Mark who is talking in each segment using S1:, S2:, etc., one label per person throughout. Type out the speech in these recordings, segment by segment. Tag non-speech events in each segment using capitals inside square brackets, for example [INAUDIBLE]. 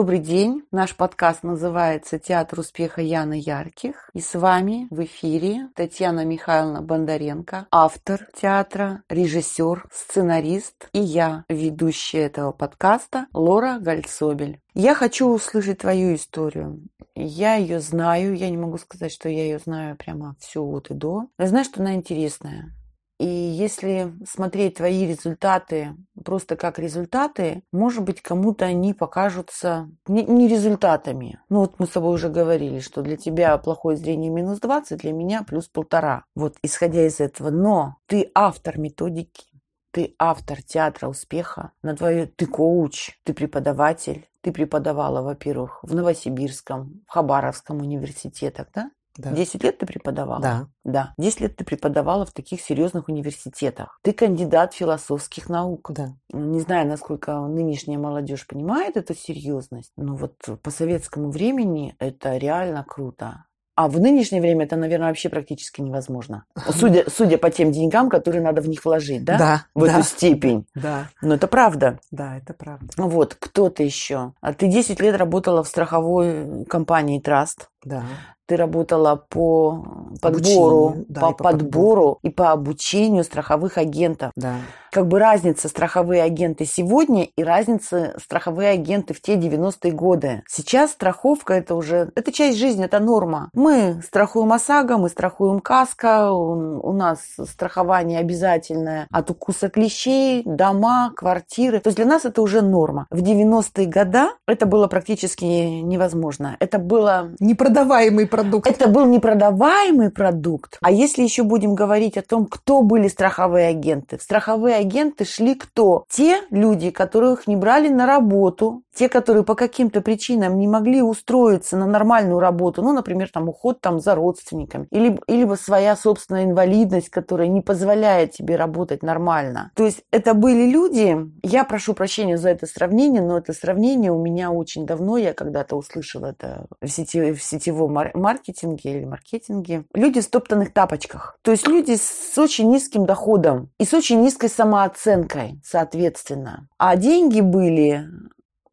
S1: Добрый день. Наш подкаст называется «Театр успеха Яны Ярких». И с вами в эфире Татьяна Михайловна Бондаренко, автор театра, режиссер, сценарист и я, ведущая этого подкаста Лора Гальцобель. Я хочу услышать твою историю. Я ее знаю, я не могу сказать, что я ее знаю прямо всю от и до. Я знаю, что она интересная. И если смотреть твои результаты просто как результаты, может быть, кому-то они покажутся не, не результатами. Ну вот мы с тобой уже говорили, что для тебя плохое зрение минус 20, для меня плюс полтора. Вот исходя из этого. Но ты автор методики, ты автор театра успеха, на твое, ты коуч, ты преподаватель, ты преподавала, во-первых, в Новосибирском, в Хабаровском университетах, да?
S2: Да.
S1: 10 лет ты преподавала?
S2: Да.
S1: Да. 10 лет ты преподавала в таких серьезных университетах. Ты кандидат философских наук.
S2: Да.
S1: Не знаю, насколько нынешняя молодежь понимает эту серьезность, но вот по советскому времени это реально круто. А в нынешнее время это, наверное, вообще практически невозможно. [LAUGHS] Судя, судя по тем деньгам, которые надо в них вложить, да?
S2: Да.
S1: В
S2: да,
S1: эту степень.
S2: Да.
S1: Но это правда.
S2: Да, это правда.
S1: Вот, кто-то еще. А ты 10 лет работала в страховой компании Траст.
S2: Да.
S1: Ты работала по подбору,
S2: да,
S1: по,
S2: и по
S1: подбору и по обучению страховых агентов.
S2: Да.
S1: Как бы разница страховые агенты сегодня и разница страховые агенты в те 90-е годы. Сейчас страховка это уже, это часть жизни, это норма. Мы страхуем ОСАГО, мы страхуем КАСКО, у, у нас страхование обязательное от укуса клещей, дома, квартиры. То есть для нас это уже норма. В 90-е годы это было практически невозможно. Это было
S2: Непродаваемый продукт.
S1: это был непродаваемый продукт. А если еще будем говорить о том, кто были страховые агенты? В страховые агенты шли кто? Те люди, которых не брали на работу, те, которые по каким-то причинам не могли устроиться на нормальную работу, ну, например, там уход там за родственниками, или, или своя собственная инвалидность, которая не позволяет тебе работать нормально. То есть это были люди, я прошу прощения за это сравнение, но это сравнение у меня очень давно, я когда-то услышала это в, сети, в сетевом мар- маркетинге или маркетинге. Люди в стоптанных тапочках. То есть люди с очень низким доходом и с очень низкой самооценкой, соответственно. А деньги были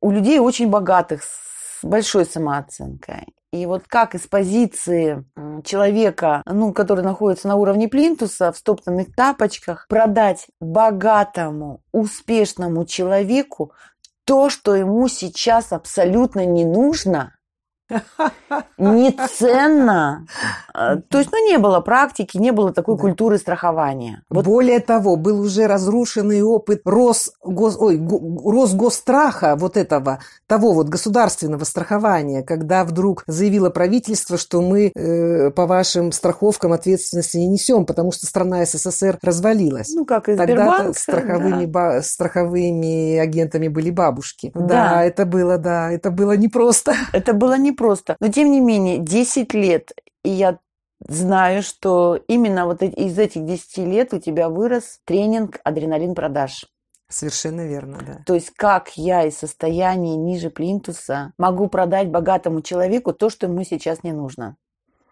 S1: у людей очень богатых, с большой самооценкой. И вот как из позиции человека, ну, который находится на уровне плинтуса в стоптанных тапочках, продать богатому, успешному человеку то, что ему сейчас абсолютно не нужно, не ценно. А, То есть, ну, не было практики, не было такой
S2: Да.
S1: культуры страхования. Вот
S2: Более того, был уже разрушенный опыт Росгос, ой, го- Росгосстраха, вот этого, того вот государственного страхования, когда вдруг заявило правительство, что мы э, по вашим страховкам ответственности не несем, потому что страна СССР развалилась.
S1: ну, как и
S2: Тогда страховыми,
S1: да.
S2: ба- страховыми агентами были бабушки.
S1: Да.
S2: это было, да, это было непросто.
S1: Это было непросто. Но, тем не менее, 10 лет, и я знаю, что именно вот из этих 10 лет у тебя вырос тренинг адреналин продаж.
S2: Совершенно верно, да.
S1: То есть как я из состояния ниже плинтуса могу продать богатому человеку то, что ему сейчас не нужно.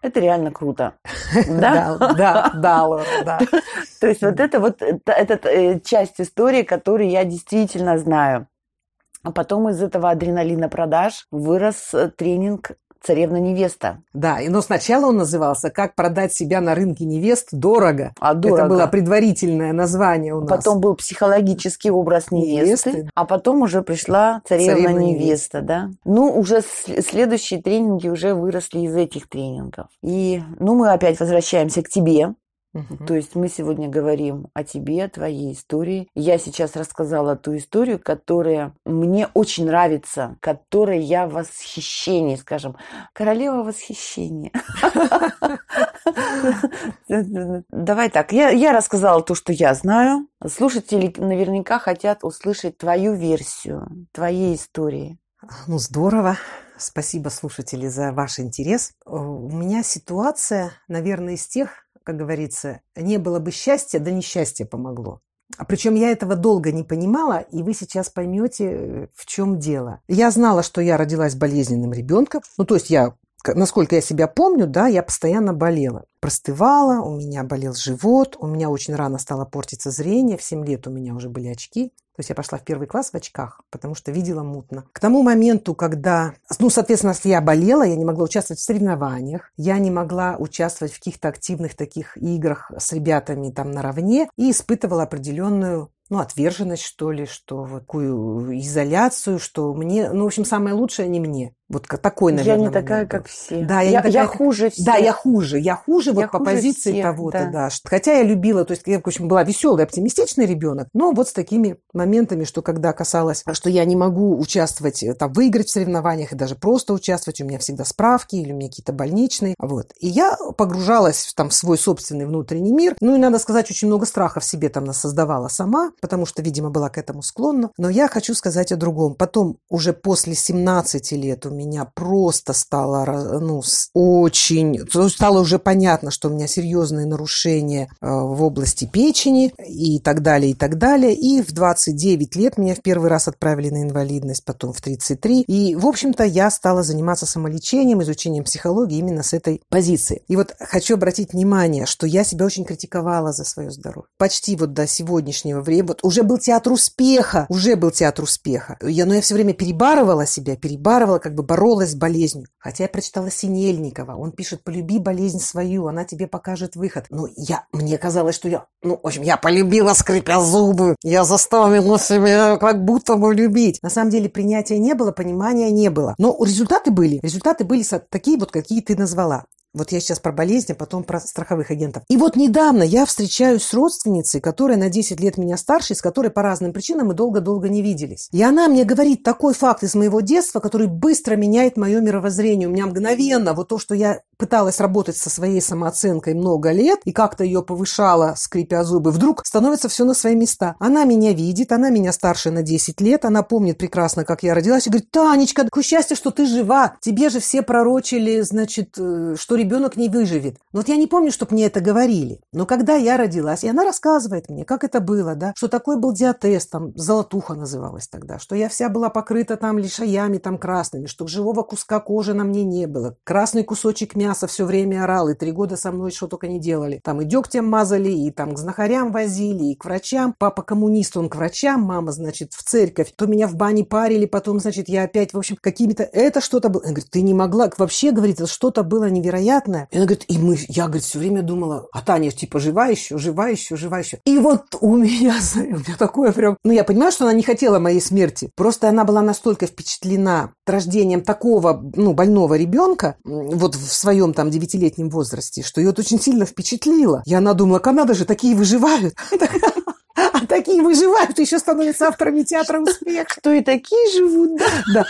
S1: Это реально круто. [LAUGHS] Да?
S2: Да, да. [LAUGHS]
S1: То есть вот это вот э, та- это э, часть истории, которую я действительно знаю. А потом из этого адреналина продаж вырос э, тренинг «Царевна-невеста».
S2: Да, и- но сначала он назывался «Как продать себя на рынке невест дорого».
S1: А дорого.
S2: Это было предварительное название у нас.
S1: Потом был психологический образ невесты,
S2: Невесты.
S1: а потом уже пришла царевна-невеста,
S2: Царевна-невеста.
S1: да. Ну, уже следующие тренинги уже выросли из этих тренингов. И, ну, мы опять возвращаемся к тебе. То есть мы сегодня говорим о тебе, о твоей истории. Я сейчас рассказала ту историю, которая мне очень нравится, которой я в восхищении, скажем. Королева восхищения. Давай так, я, я рассказала то, что я знаю. Слушатели наверняка хотят услышать твою версию, твоей истории.
S2: Ну, здорово. Спасибо, слушатели, за ваш интерес. Э, У меня ситуация, наверное, из тех, как говорится, не было бы счастья, да несчастье помогло. А Причем я этого долго не понимала, и вы сейчас поймете, э, в чем дело. Я знала, что я родилась болезненным ребенком. Ну, то есть я насколько я себя помню, да, я постоянно болела простывала, у меня болел живот, у меня очень рано стало портиться зрение, в 7 лет у меня уже были очки. То есть я пошла в первый класс в очках, потому что видела мутно. К тому моменту, когда, ну, соответственно, я болела, я не могла участвовать в соревнованиях, я не могла участвовать в каких-то активных таких играх с ребятами там наравне и испытывала определенную ну, отверженность, что ли, что вот такую изоляцию, что мне, ну, в общем, самое лучшее не мне. Вот такой, наверное,
S1: Я не такая, как все.
S2: Да,
S1: я,
S2: я,
S1: такая, я хуже всех.
S2: Да, я хуже. Я хуже я вот по позиции всех, того-то, да. да. Хотя я любила, то есть я, в общем, была веселый, оптимистичный ребенок, но вот с такими моментами, что когда касалось, что я не могу участвовать, э, там, выиграть в соревнованиях и даже просто участвовать, у меня всегда справки или у меня какие-то больничные, вот. И я погружалась там в свой собственный внутренний мир. Ну и, надо сказать, очень много страха в себе там создавала сама, потому что, видимо, была к этому склонна. Но я хочу сказать о другом. Потом, уже после 17 лет у меня просто стало ну, очень... Стало уже понятно, что у меня серьезные нарушения э, в области печени и так далее, и так далее. И в 29 лет меня в первый раз отправили на инвалидность, потом в 33. И, в общем-то, я стала заниматься самолечением, изучением психологии именно с этой позиции. И вот хочу обратить внимание, что я себя очень критиковала за свое здоровье. Почти вот до сегодняшнего времени. Вот уже был театр успеха, уже был театр успеха. Я, но я все время перебарывала себя, перебарывала, как бы боролась с болезнью. Хотя я прочитала Синельникова. Он пишет, полюби болезнь свою, она тебе покажет выход. Ну, я, мне казалось, что я, ну, в общем, я полюбила, скрипя зубы. Я заставила себя как будто бы любить. На самом деле принятия не было, понимания не было. Но результаты были. Результаты были такие вот, какие ты назвала. Вот я сейчас про болезни, а потом про страховых агентов. И вот недавно я встречаюсь с родственницей, которая на 10 лет меня старше, с которой по разным причинам мы долго-долго не виделись. И она мне говорит такой факт из моего детства, который быстро меняет мое мировоззрение. У меня мгновенно вот то, что я пыталась работать со своей самооценкой много лет и как-то ее повышала, скрипя зубы, вдруг становится все на свои места. Она меня видит, она меня старше на 10 лет, она помнит прекрасно, как я родилась, и говорит, Танечка, какое счастье, что ты жива. Тебе же все пророчили, значит, э, что ребенок не выживет. Вот я не помню, чтобы мне это говорили. Но когда я родилась, и она рассказывает мне, как это было, да, что такой был диатез, там, золотуха называлась тогда, что я вся была покрыта там лишаями там красными, что живого куска кожи на мне не было, красный кусочек мяса все время орал, и три года со мной что только не делали. Там и дегтем мазали, и там к знахарям возили, и к врачам. Папа коммунист, он к врачам, мама, значит, в церковь. То меня в бане парили, потом, значит, я опять, в общем, какими-то... Это что-то было... Она говорит, ты не могла... Вообще, говорит, что-то было невероятное. И она говорит, и мы... Я, говорит, все время думала, а Таня, типа, жива еще, жива еще, жива еще. И вот у меня, [LAUGHS] у меня такое прям... Ну, я понимаю, что она не хотела моей смерти. Просто она была настолько впечатлена рождением такого, ну, больного ребенка, вот в своем там девятилетнем возрасте, что ее это очень сильно впечатлило. И она думала, Канада же такие выживают. [LAUGHS] Такие выживают, еще становятся авторами театра успеха.
S1: Что и такие живут, да?
S2: Да.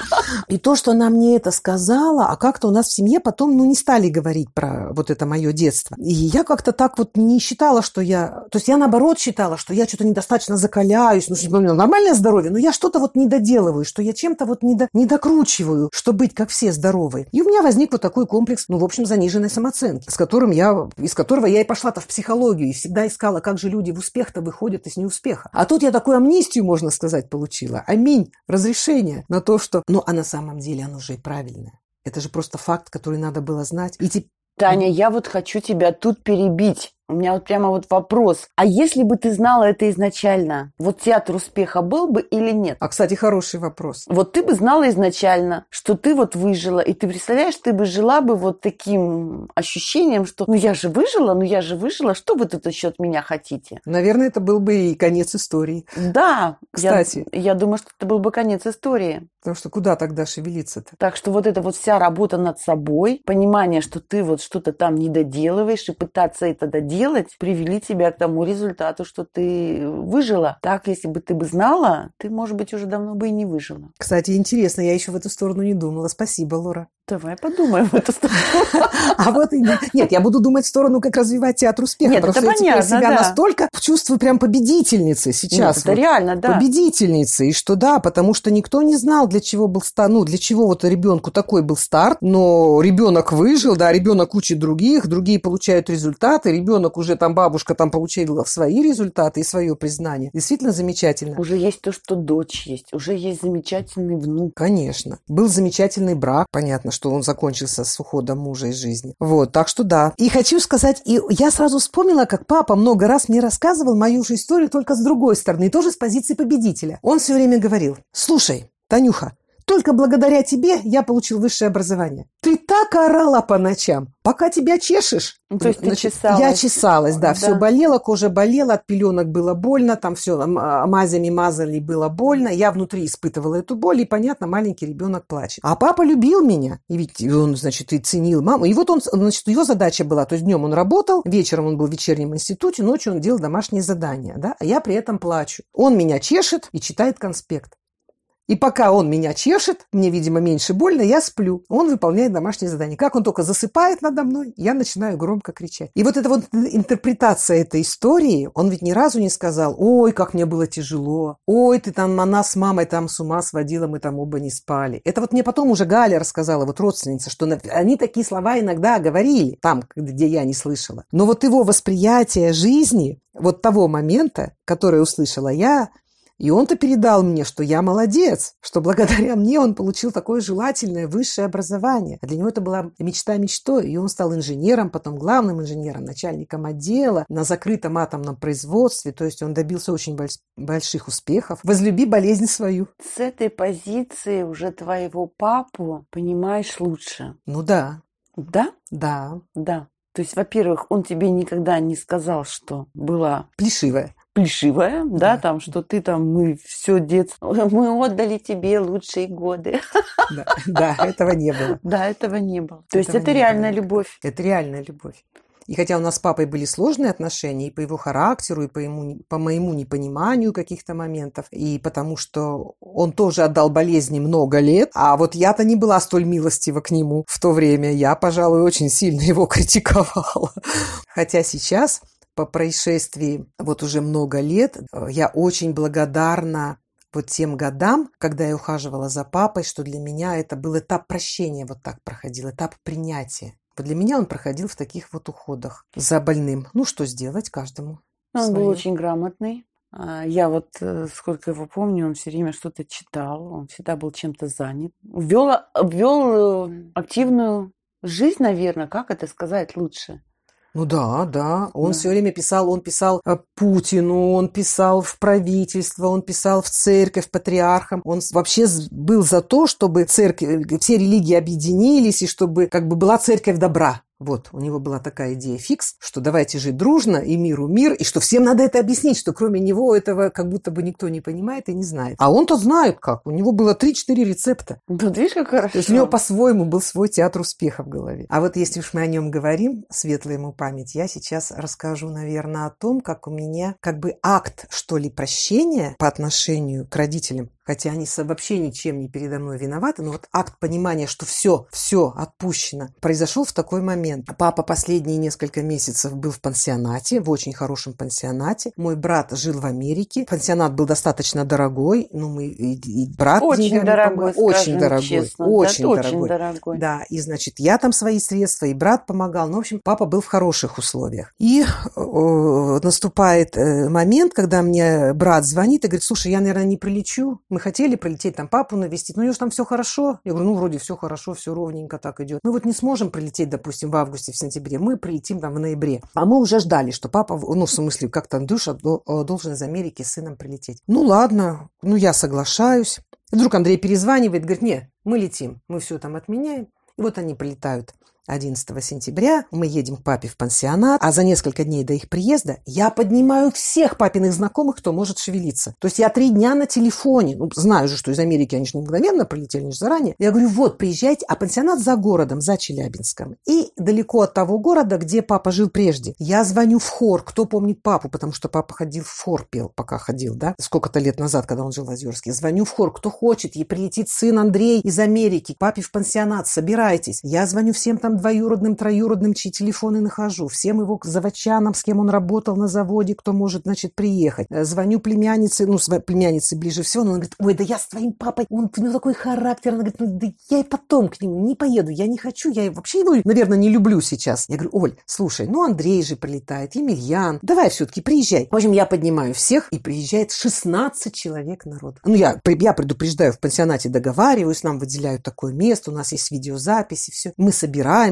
S2: И то, что она мне это сказала, а как-то у нас в семье потом, ну, не стали говорить про вот это мое детство. И я как-то так вот не считала, что я... То есть я, наоборот, считала, что я что-то недостаточно закаляюсь, ну, что нормальное здоровье, но я что-то вот не доделываю, что я чем-то вот не, до... не докручиваю, что быть как все здоровые. И у меня возник вот такой комплекс, ну, в общем, заниженной самооценки, с которым я... из которого я и пошла-то в психологию, и всегда искала, как же люди в успех-то выходят из из неуспеха. А тут я такую амнистию, можно сказать, получила. Аминь. Разрешение на то, что... Ну, а на самом деле оно же и правильное. Это же просто факт, который надо было знать. И теперь...
S1: Таня, я вот хочу тебя тут перебить. У меня вот прямо вот вопрос. А если бы ты знала это изначально, вот театр успеха был бы или нет?
S2: А, кстати, хороший вопрос.
S1: Вот ты бы знала изначально, что ты вот выжила, и ты представляешь, ты бы жила бы вот таким ощущением, что ну я же выжила, ну я же выжила, что вы тут еще от меня хотите?
S2: Наверное, это был бы и конец истории.
S1: Да. Кстати. Я, я думаю, что это был бы конец истории.
S2: Потому что куда тогда шевелиться-то?
S1: Так что вот эта вот вся работа над собой, понимание, что ты вот что-то там не доделываешь, и пытаться это доделать, делать, привели тебя к тому результату, что ты выжила. Так, если бы ты бы знала, ты, может быть, уже давно бы и не выжила.
S2: Кстати, интересно, я еще в эту сторону не думала. Спасибо, Лора.
S1: Давай подумаем в эту сторону. [LAUGHS]
S2: А вот нет, я буду думать в сторону, как развивать театр успеха. Нет,
S1: это понятно, я
S2: себя настолько чувствую прям победительницей сейчас.
S1: это реально, да.
S2: Победительницей. И что да, потому что никто не знал, для чего был старт. Ну, для чего вот ребенку такой был старт. Но ребенок выжил, да, ребенок учит других, другие получают результаты. Ребенок уже там, бабушка там получила свои результаты и свое признание. Действительно замечательно.
S1: Уже есть то, что дочь есть. Уже есть замечательный внук.
S2: Конечно. Был замечательный брак. Понятно, что он закончился с уходом мужа из жизни. Вот, так что да. И хочу сказать, и я сразу вспомнила, как папа много раз мне рассказывал мою же историю только с другой стороны, тоже с позиции победителя. Он все время говорил, слушай, Танюха, только благодаря тебе я получил высшее образование. Ты так орала по ночам, пока тебя чешешь.
S1: Ну, то есть Значит, ты чесалась.
S2: Я чесалась, да, да. Все болело, кожа болела, от пеленок было больно, там все а, мазями мазали, было больно. Я внутри испытывала эту боль, и, понятно, маленький ребенок плачет. А папа любил меня, и ведь он, значит, и ценил маму. И вот он, значит, его задача была, то есть днем он работал, вечером он был в вечернем институте, ночью он делал домашние задания, да, а я при этом плачу. Он меня чешет и читает конспект. И пока он меня чешет, мне, видимо, меньше больно, я сплю. Он выполняет домашнее задание. Как он только засыпает надо мной, я начинаю громко кричать. И вот эта вот интерпретация этой истории, он ведь ни разу не сказал, ой, как мне было тяжело, ой, ты там, она с мамой там с ума сводила, мы там оба не спали. Это вот мне потом уже Галя рассказала, вот родственница, что они такие слова иногда говорили, там, где я не слышала. Но вот его восприятие жизни, вот того момента, который услышала я, и он-то передал мне, что я молодец, что благодаря мне он получил такое желательное высшее образование. А для него это была мечта мечтой. И он стал инженером, потом главным инженером, начальником отдела на закрытом атомном производстве. То есть он добился очень больших успехов. Возлюби болезнь свою.
S1: С этой позиции уже твоего папу понимаешь лучше.
S2: Ну да.
S1: Да?
S2: Да.
S1: Да. То есть, во-первых, он тебе никогда не сказал, что была...
S2: Плешивая
S1: плешивая, да. да, там, что ты там, мы все детство, [LAUGHS] мы отдали тебе лучшие годы.
S2: Да, да этого не было. [LAUGHS]
S1: Да, этого не было. То есть это реальная было. любовь.
S2: Это реальная любовь. И хотя у нас с папой были сложные отношения и по его характеру, и по, ему, по моему непониманию каких-то моментов, и потому что он тоже отдал болезни много лет, а вот я-то не была столь милостива к нему в то время. Я, пожалуй, очень сильно его [LAUGHS] критиковала. Хотя сейчас по происшествии вот уже много лет. Я очень благодарна вот тем годам, когда я ухаживала за папой, что для меня это был этап прощения, вот так проходил, этап принятия. Вот для меня он проходил в таких вот уходах за больным. Ну, что сделать каждому?
S1: Он свое. был очень грамотный. А, я вот, э, сколько его помню, он все время что-то читал, он всегда был чем-то занят. Ввел, ввел э, активную жизнь, наверное, как это сказать лучше?
S2: Ну да, да. Он да. все время писал, он писал э, Путину, он писал в правительство, он писал в церковь, патриархам. Он вообще был за то, чтобы церковь, э, все религии объединились и чтобы как бы была церковь добра. Вот, у него была такая идея фикс, что давайте жить дружно, и миру мир, и что всем надо это объяснить, что кроме него этого как будто бы никто не понимает и не знает. А он-то знает как. У него было 3-4 рецепта.
S1: Да, видишь, как хорошо.
S2: То есть у него по-своему был свой театр успеха в голове. А вот если уж мы о нем говорим, светлая ему память, я сейчас расскажу, наверное, о том, как у меня как бы акт, что ли, прощения по отношению к родителям хотя они вообще ничем не передо мной виноваты, но вот акт понимания, что все, все отпущено, произошел в такой момент. Папа последние несколько месяцев был в пансионате, в очень хорошем пансионате. Мой брат жил в Америке. Пансионат был достаточно дорогой, ну мы и, и брат
S1: очень дорогой,
S2: очень дорогой,
S1: честно,
S2: очень,
S1: да,
S2: дорогой.
S1: очень дорогой.
S2: Да, и значит я там свои средства, и брат помогал. Ну в общем папа был в хороших условиях. И э, наступает э, момент, когда мне брат звонит и говорит, слушай, я наверное не прилечу мы хотели прилететь там папу навестить, но у него же там все хорошо. Я говорю, ну, вроде все хорошо, все ровненько так идет. Мы вот не сможем прилететь, допустим, в августе, в сентябре. Мы прилетим там в ноябре. А мы уже ждали, что папа, ну, в смысле, как-то Андрюша должен из Америки с сыном прилететь. Ну, ладно, ну, я соглашаюсь. И вдруг Андрей перезванивает, говорит, нет, мы летим, мы все там отменяем. И вот они прилетают. 11 сентября мы едем к папе в пансионат, а за несколько дней до их приезда я поднимаю всех папиных знакомых, кто может шевелиться. То есть я три дня на телефоне, ну, знаю же, что из Америки они же не мгновенно прилетели, не заранее. Я говорю, вот, приезжайте, а пансионат за городом, за Челябинском. И далеко от того города, где папа жил прежде. Я звоню в хор, кто помнит папу, потому что папа ходил в хор, пел, пока ходил, да, сколько-то лет назад, когда он жил в Озерске. Звоню в хор, кто хочет, и прилетит сын Андрей из Америки, папе в пансионат, собирайтесь. Я звоню всем там двоюродным, троюродным, чьи телефоны нахожу, всем его заводчанам, с кем он работал на заводе, кто может, значит, приехать. Э, звоню племяннице, ну, племяннице ближе всего, но она говорит, ой, да я с твоим папой, он у него такой характер. Она говорит, ну, да я и потом к нему не поеду, я не хочу, я вообще его, наверное, не люблю сейчас. Я говорю, Оль, слушай, ну, Андрей же прилетает, Емельян, давай все-таки приезжай. В общем, я поднимаю всех, и приезжает 16 человек народа. Ну, я, я предупреждаю, в пансионате договариваюсь, нам выделяют такое место, у нас есть видеозаписи, все. Мы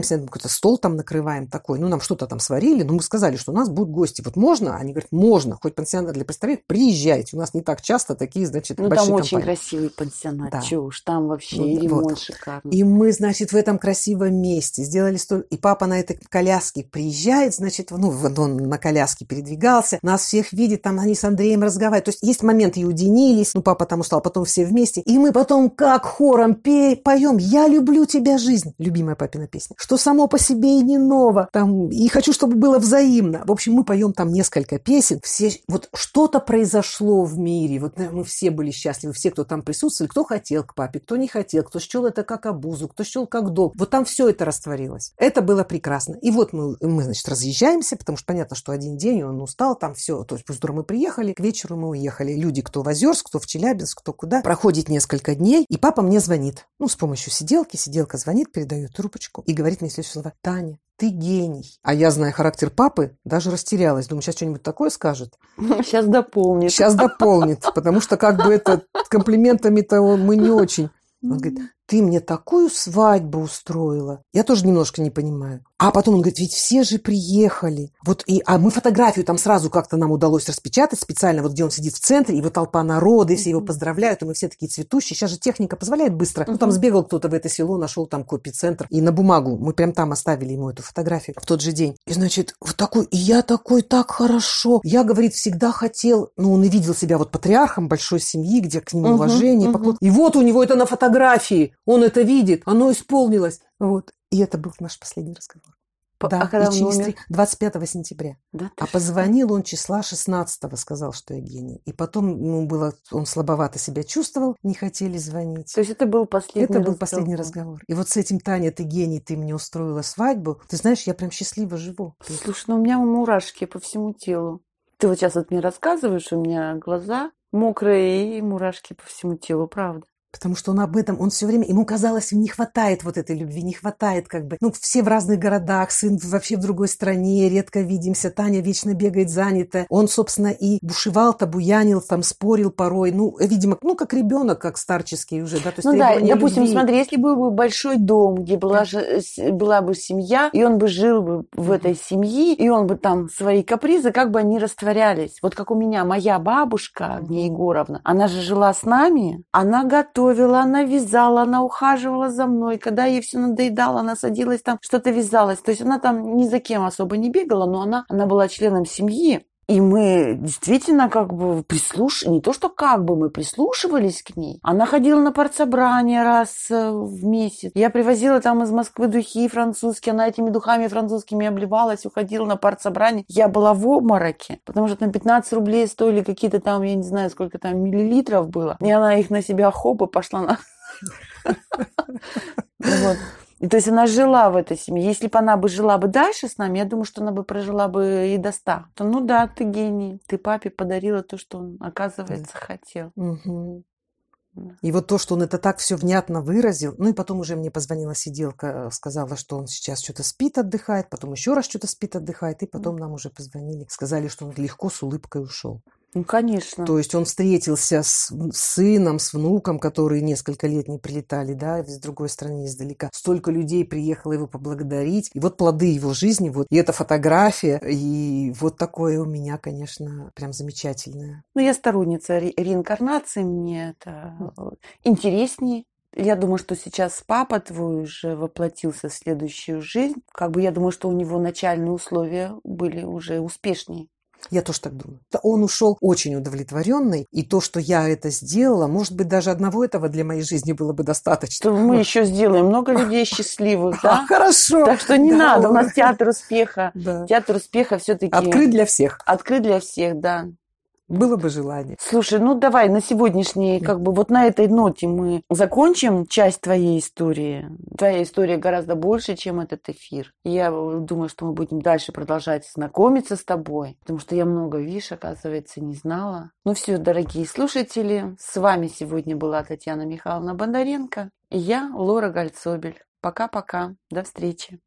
S2: собираемся, какой-то стол там накрываем такой, ну, нам что-то там сварили, но мы сказали, что у нас будут гости. Вот можно? Они говорят, можно, хоть пансионат для престарелых, приезжайте. У нас не так часто такие, значит,
S1: ну,
S2: большие
S1: там
S2: компании.
S1: очень красивый пансионат, да. чего уж, там вообще
S2: ну,
S1: и ремонт
S2: вот.
S1: шикарный.
S2: И мы, значит, в этом красивом месте сделали стол, и папа на этой коляске приезжает, значит, ну, он на коляске передвигался, нас всех видит, там они с Андреем разговаривают. То есть есть момент и уединились, ну, папа там устал, потом все вместе, и мы потом как хором пе- поем «Я люблю тебя, жизнь», любимая папина песня, что само по себе и не ново, там, и хочу, чтобы было взаимно. В общем, мы поем там несколько песен, все, вот что-то произошло в мире, вот мы все были счастливы, все, кто там присутствовали, кто хотел к папе, кто не хотел, кто счел это как обузу, кто счел как долг. Вот там все это растворилось. Это было прекрасно. И вот мы, мы, значит, разъезжаемся, потому что понятно, что один день он устал, там все. То есть, после мы приехали, к вечеру мы уехали. Люди, кто в Озерск, кто в Челябинск, кто куда. Проходит несколько дней, и папа мне звонит. Ну, с помощью сиделки. Сиделка звонит, передает трубочку и говорит мне следующее слово. Таня, ты гений. А я, зная характер папы, даже растерялась. Думаю, сейчас что-нибудь такое скажет. [LAUGHS]
S1: Сейчас дополнит.
S2: Сейчас дополнит, потому что как бы это [LAUGHS] комплиментами-то мы не очень. Он говорит, ты мне такую свадьбу устроила. Я тоже немножко не понимаю. А потом он говорит, ведь все же приехали. Вот и, а мы фотографию там сразу как-то нам удалось распечатать специально, вот где он сидит в центре, и вот толпа народа, и все его поздравляют, и мы все такие цветущие. Сейчас же техника позволяет быстро. Ну, там сбегал кто-то в это село, нашел там копий-центр, и на бумагу мы прям там оставили ему эту фотографию в тот же день. И, значит, вот такой, и я такой, так хорошо. Я, говорит, всегда хотел, ну, он и видел себя вот патриархом большой семьи, где к нему уважение, поклон. И вот у него это на фотографии, он это видит, оно исполнилось. Вот. И это был наш последний разговор. Да,
S1: а когда
S2: и через
S1: умер?
S2: три- 25 сентября.
S1: Да,
S2: А
S1: что?
S2: позвонил он числа 16 сказал, что я гений. И потом ему было, он слабовато себя чувствовал, не хотели звонить.
S1: То есть это был последний
S2: Это был
S1: разговор.
S2: последний разговор. И вот с этим, Таня, ты гений, ты мне устроила свадьбу. Ты знаешь, я прям счастливо живу.
S1: Слушай, ну у меня мурашки по всему телу. Ты вот сейчас вот мне рассказываешь, у меня глаза мокрые и мурашки по всему телу, правда.
S2: Потому что он об этом, он все время, ему казалось, не хватает вот этой любви, не хватает как бы. Ну, все в разных городах, сын вообще в другой стране, редко видимся, Таня вечно бегает занята. Он, собственно, и бушевал-то, буянил, там спорил порой. Ну, видимо, ну, как ребенок, как старческий уже, да, то есть
S1: Ну да, допустим,
S2: любви.
S1: смотри, если был бы большой дом, где была, же, была бы семья, и он бы жил бы в этой семье, и он бы там свои капризы, как бы они растворялись. Вот как у меня моя бабушка, Агния Егоровна, она же жила с нами, она готовила, она вязала, она ухаживала за мной. Когда ей все надоедало, она садилась там, что-то вязалась. То есть она там ни за кем особо не бегала, но она, она была членом семьи. И мы действительно как бы прислуш... не то что как бы мы прислушивались к ней. Она ходила на партсобрание раз э, в месяц. Я привозила там из Москвы духи французские, она этими духами французскими обливалась, уходила на партсобрание. Я была в обмороке, потому что там 15 рублей стоили какие-то там, я не знаю, сколько там миллилитров было. И она их на себя хоп и пошла на... [LAUGHS] И то есть она жила в этой семье. Если бы она бы жила бы дальше с нами, я думаю, что она бы прожила бы и до 100. То, ну да, ты гений. Ты папе подарила то, что он, оказывается, хотел. Да.
S2: И вот то, что он это так все внятно выразил, ну и потом уже мне позвонила сиделка, э, сказала, что он сейчас что-то спит, отдыхает, потом еще раз что-то спит, отдыхает, и потом нам уже позвонили, сказали, что он легко с улыбкой ушел.
S1: Ну, конечно.
S2: То есть он встретился с сыном, с внуком, которые несколько лет не прилетали, да, из другой страны издалека. Столько людей приехало его поблагодарить. И вот плоды его жизни, вот. И эта фотография, и вот такое у меня, конечно, прям замечательное.
S1: Ну, я сторонница ре- реинкарнации, мне это э, интереснее. Я думаю, что сейчас папа твой уже воплотился в следующую жизнь. Как бы я думаю, что у него начальные условия были уже успешнее.
S2: Я тоже так думаю. Он ушел очень удовлетворенный, и то, что я это сделала, может быть, даже одного этого для моей жизни было бы достаточно.
S1: Что мы еще сделаем много людей счастливых, [LAUGHS]
S2: А,
S1: да?
S2: хорошо.
S1: Так что не
S2: Да,
S1: надо, у нас театр успеха. [LAUGHS]
S2: Да.
S1: Театр успеха все-таки
S2: Открыт для всех.
S1: открыт для всех, да.
S2: Было бы желание.
S1: Слушай, ну давай на сегодняшней, как бы вот на этой ноте мы закончим часть твоей истории. Твоя история гораздо больше, чем этот эфир. Я думаю, что мы будем дальше продолжать знакомиться с тобой, потому что я много, видишь, оказывается, не знала. Ну все, дорогие слушатели, с вами сегодня была Татьяна Михайловна Бондаренко и я, Лора Гальцобель. Пока-пока, до встречи.